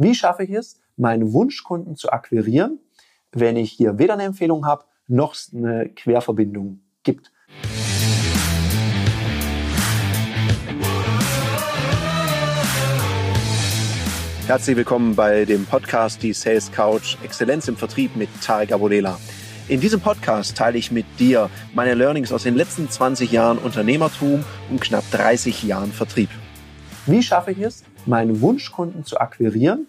Wie schaffe ich es, meinen Wunschkunden zu akquirieren, wenn ich hier weder eine Empfehlung habe, noch eine Querverbindung gibt? Herzlich willkommen bei dem Podcast Die Sales Couch Exzellenz im Vertrieb mit Tarek Abodela. In diesem Podcast teile ich mit dir meine Learnings aus den letzten 20 Jahren Unternehmertum und knapp 30 Jahren Vertrieb. Wie schaffe ich es, meinen Wunschkunden zu akquirieren,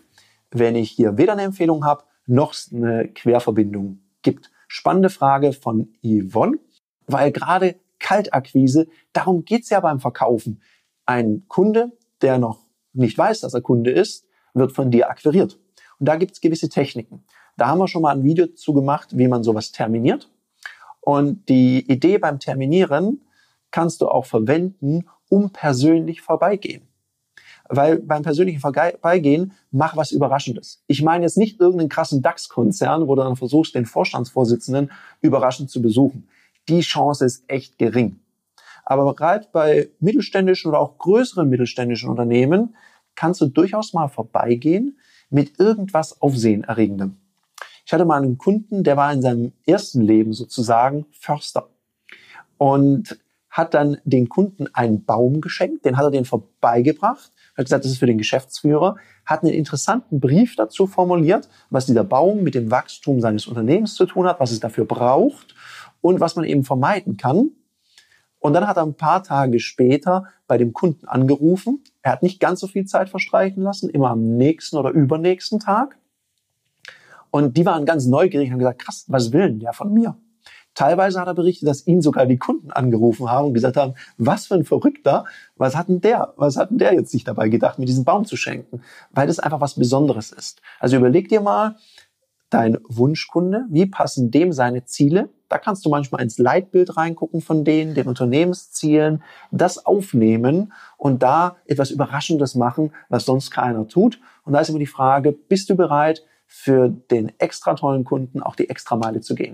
wenn ich hier weder eine Empfehlung habe, noch eine Querverbindung gibt? Spannende Frage von Yvonne, weil gerade Kaltakquise, darum geht's ja beim Verkaufen. Ein Kunde, der noch nicht weiß, dass er Kunde ist, wird von dir akquiriert. Und da gibt's gewisse Techniken. Da haben wir schon mal ein Video zu gemacht, wie man sowas terminiert. Und die Idee beim Terminieren kannst du auch verwenden, um persönlich vorbeigehen. Weil beim persönlichen Vorbeigehen, mach was Überraschendes. Ich meine jetzt nicht irgendeinen krassen DAX-Konzern, wo du dann versuchst, den Vorstandsvorsitzenden überraschend zu besuchen. Die Chance ist echt gering. Aber gerade bei mittelständischen oder auch größeren mittelständischen Unternehmen kannst du durchaus mal vorbeigehen mit irgendwas Aufsehenerregendem. Ich hatte mal einen Kunden, der war in seinem ersten Leben sozusagen Förster. Und hat dann den Kunden einen Baum geschenkt, den hat er den vorbeigebracht hat gesagt, das ist für den Geschäftsführer, hat einen interessanten Brief dazu formuliert, was dieser Baum mit dem Wachstum seines Unternehmens zu tun hat, was es dafür braucht und was man eben vermeiden kann. Und dann hat er ein paar Tage später bei dem Kunden angerufen. Er hat nicht ganz so viel Zeit verstreichen lassen, immer am nächsten oder übernächsten Tag. Und die waren ganz neugierig und haben gesagt, krass, was will denn der von mir? Teilweise hat er berichtet, dass ihn sogar die Kunden angerufen haben und gesagt haben, was für ein Verrückter, was hat denn der, was hat denn der jetzt sich dabei gedacht, mir diesen Baum zu schenken? Weil das einfach was Besonderes ist. Also überleg dir mal, dein Wunschkunde, wie passen dem seine Ziele? Da kannst du manchmal ins Leitbild reingucken von denen, den Unternehmenszielen, das aufnehmen und da etwas Überraschendes machen, was sonst keiner tut. Und da ist immer die Frage, bist du bereit, für den extra tollen Kunden auch die extra Meile zu gehen?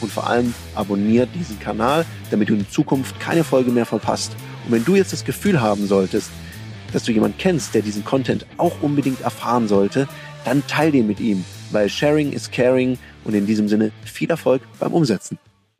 und vor allem abonniert diesen Kanal, damit du in Zukunft keine Folge mehr verpasst. Und wenn du jetzt das Gefühl haben solltest, dass du jemanden kennst, der diesen Content auch unbedingt erfahren sollte, dann teil den mit ihm, weil Sharing is Caring und in diesem Sinne viel Erfolg beim Umsetzen.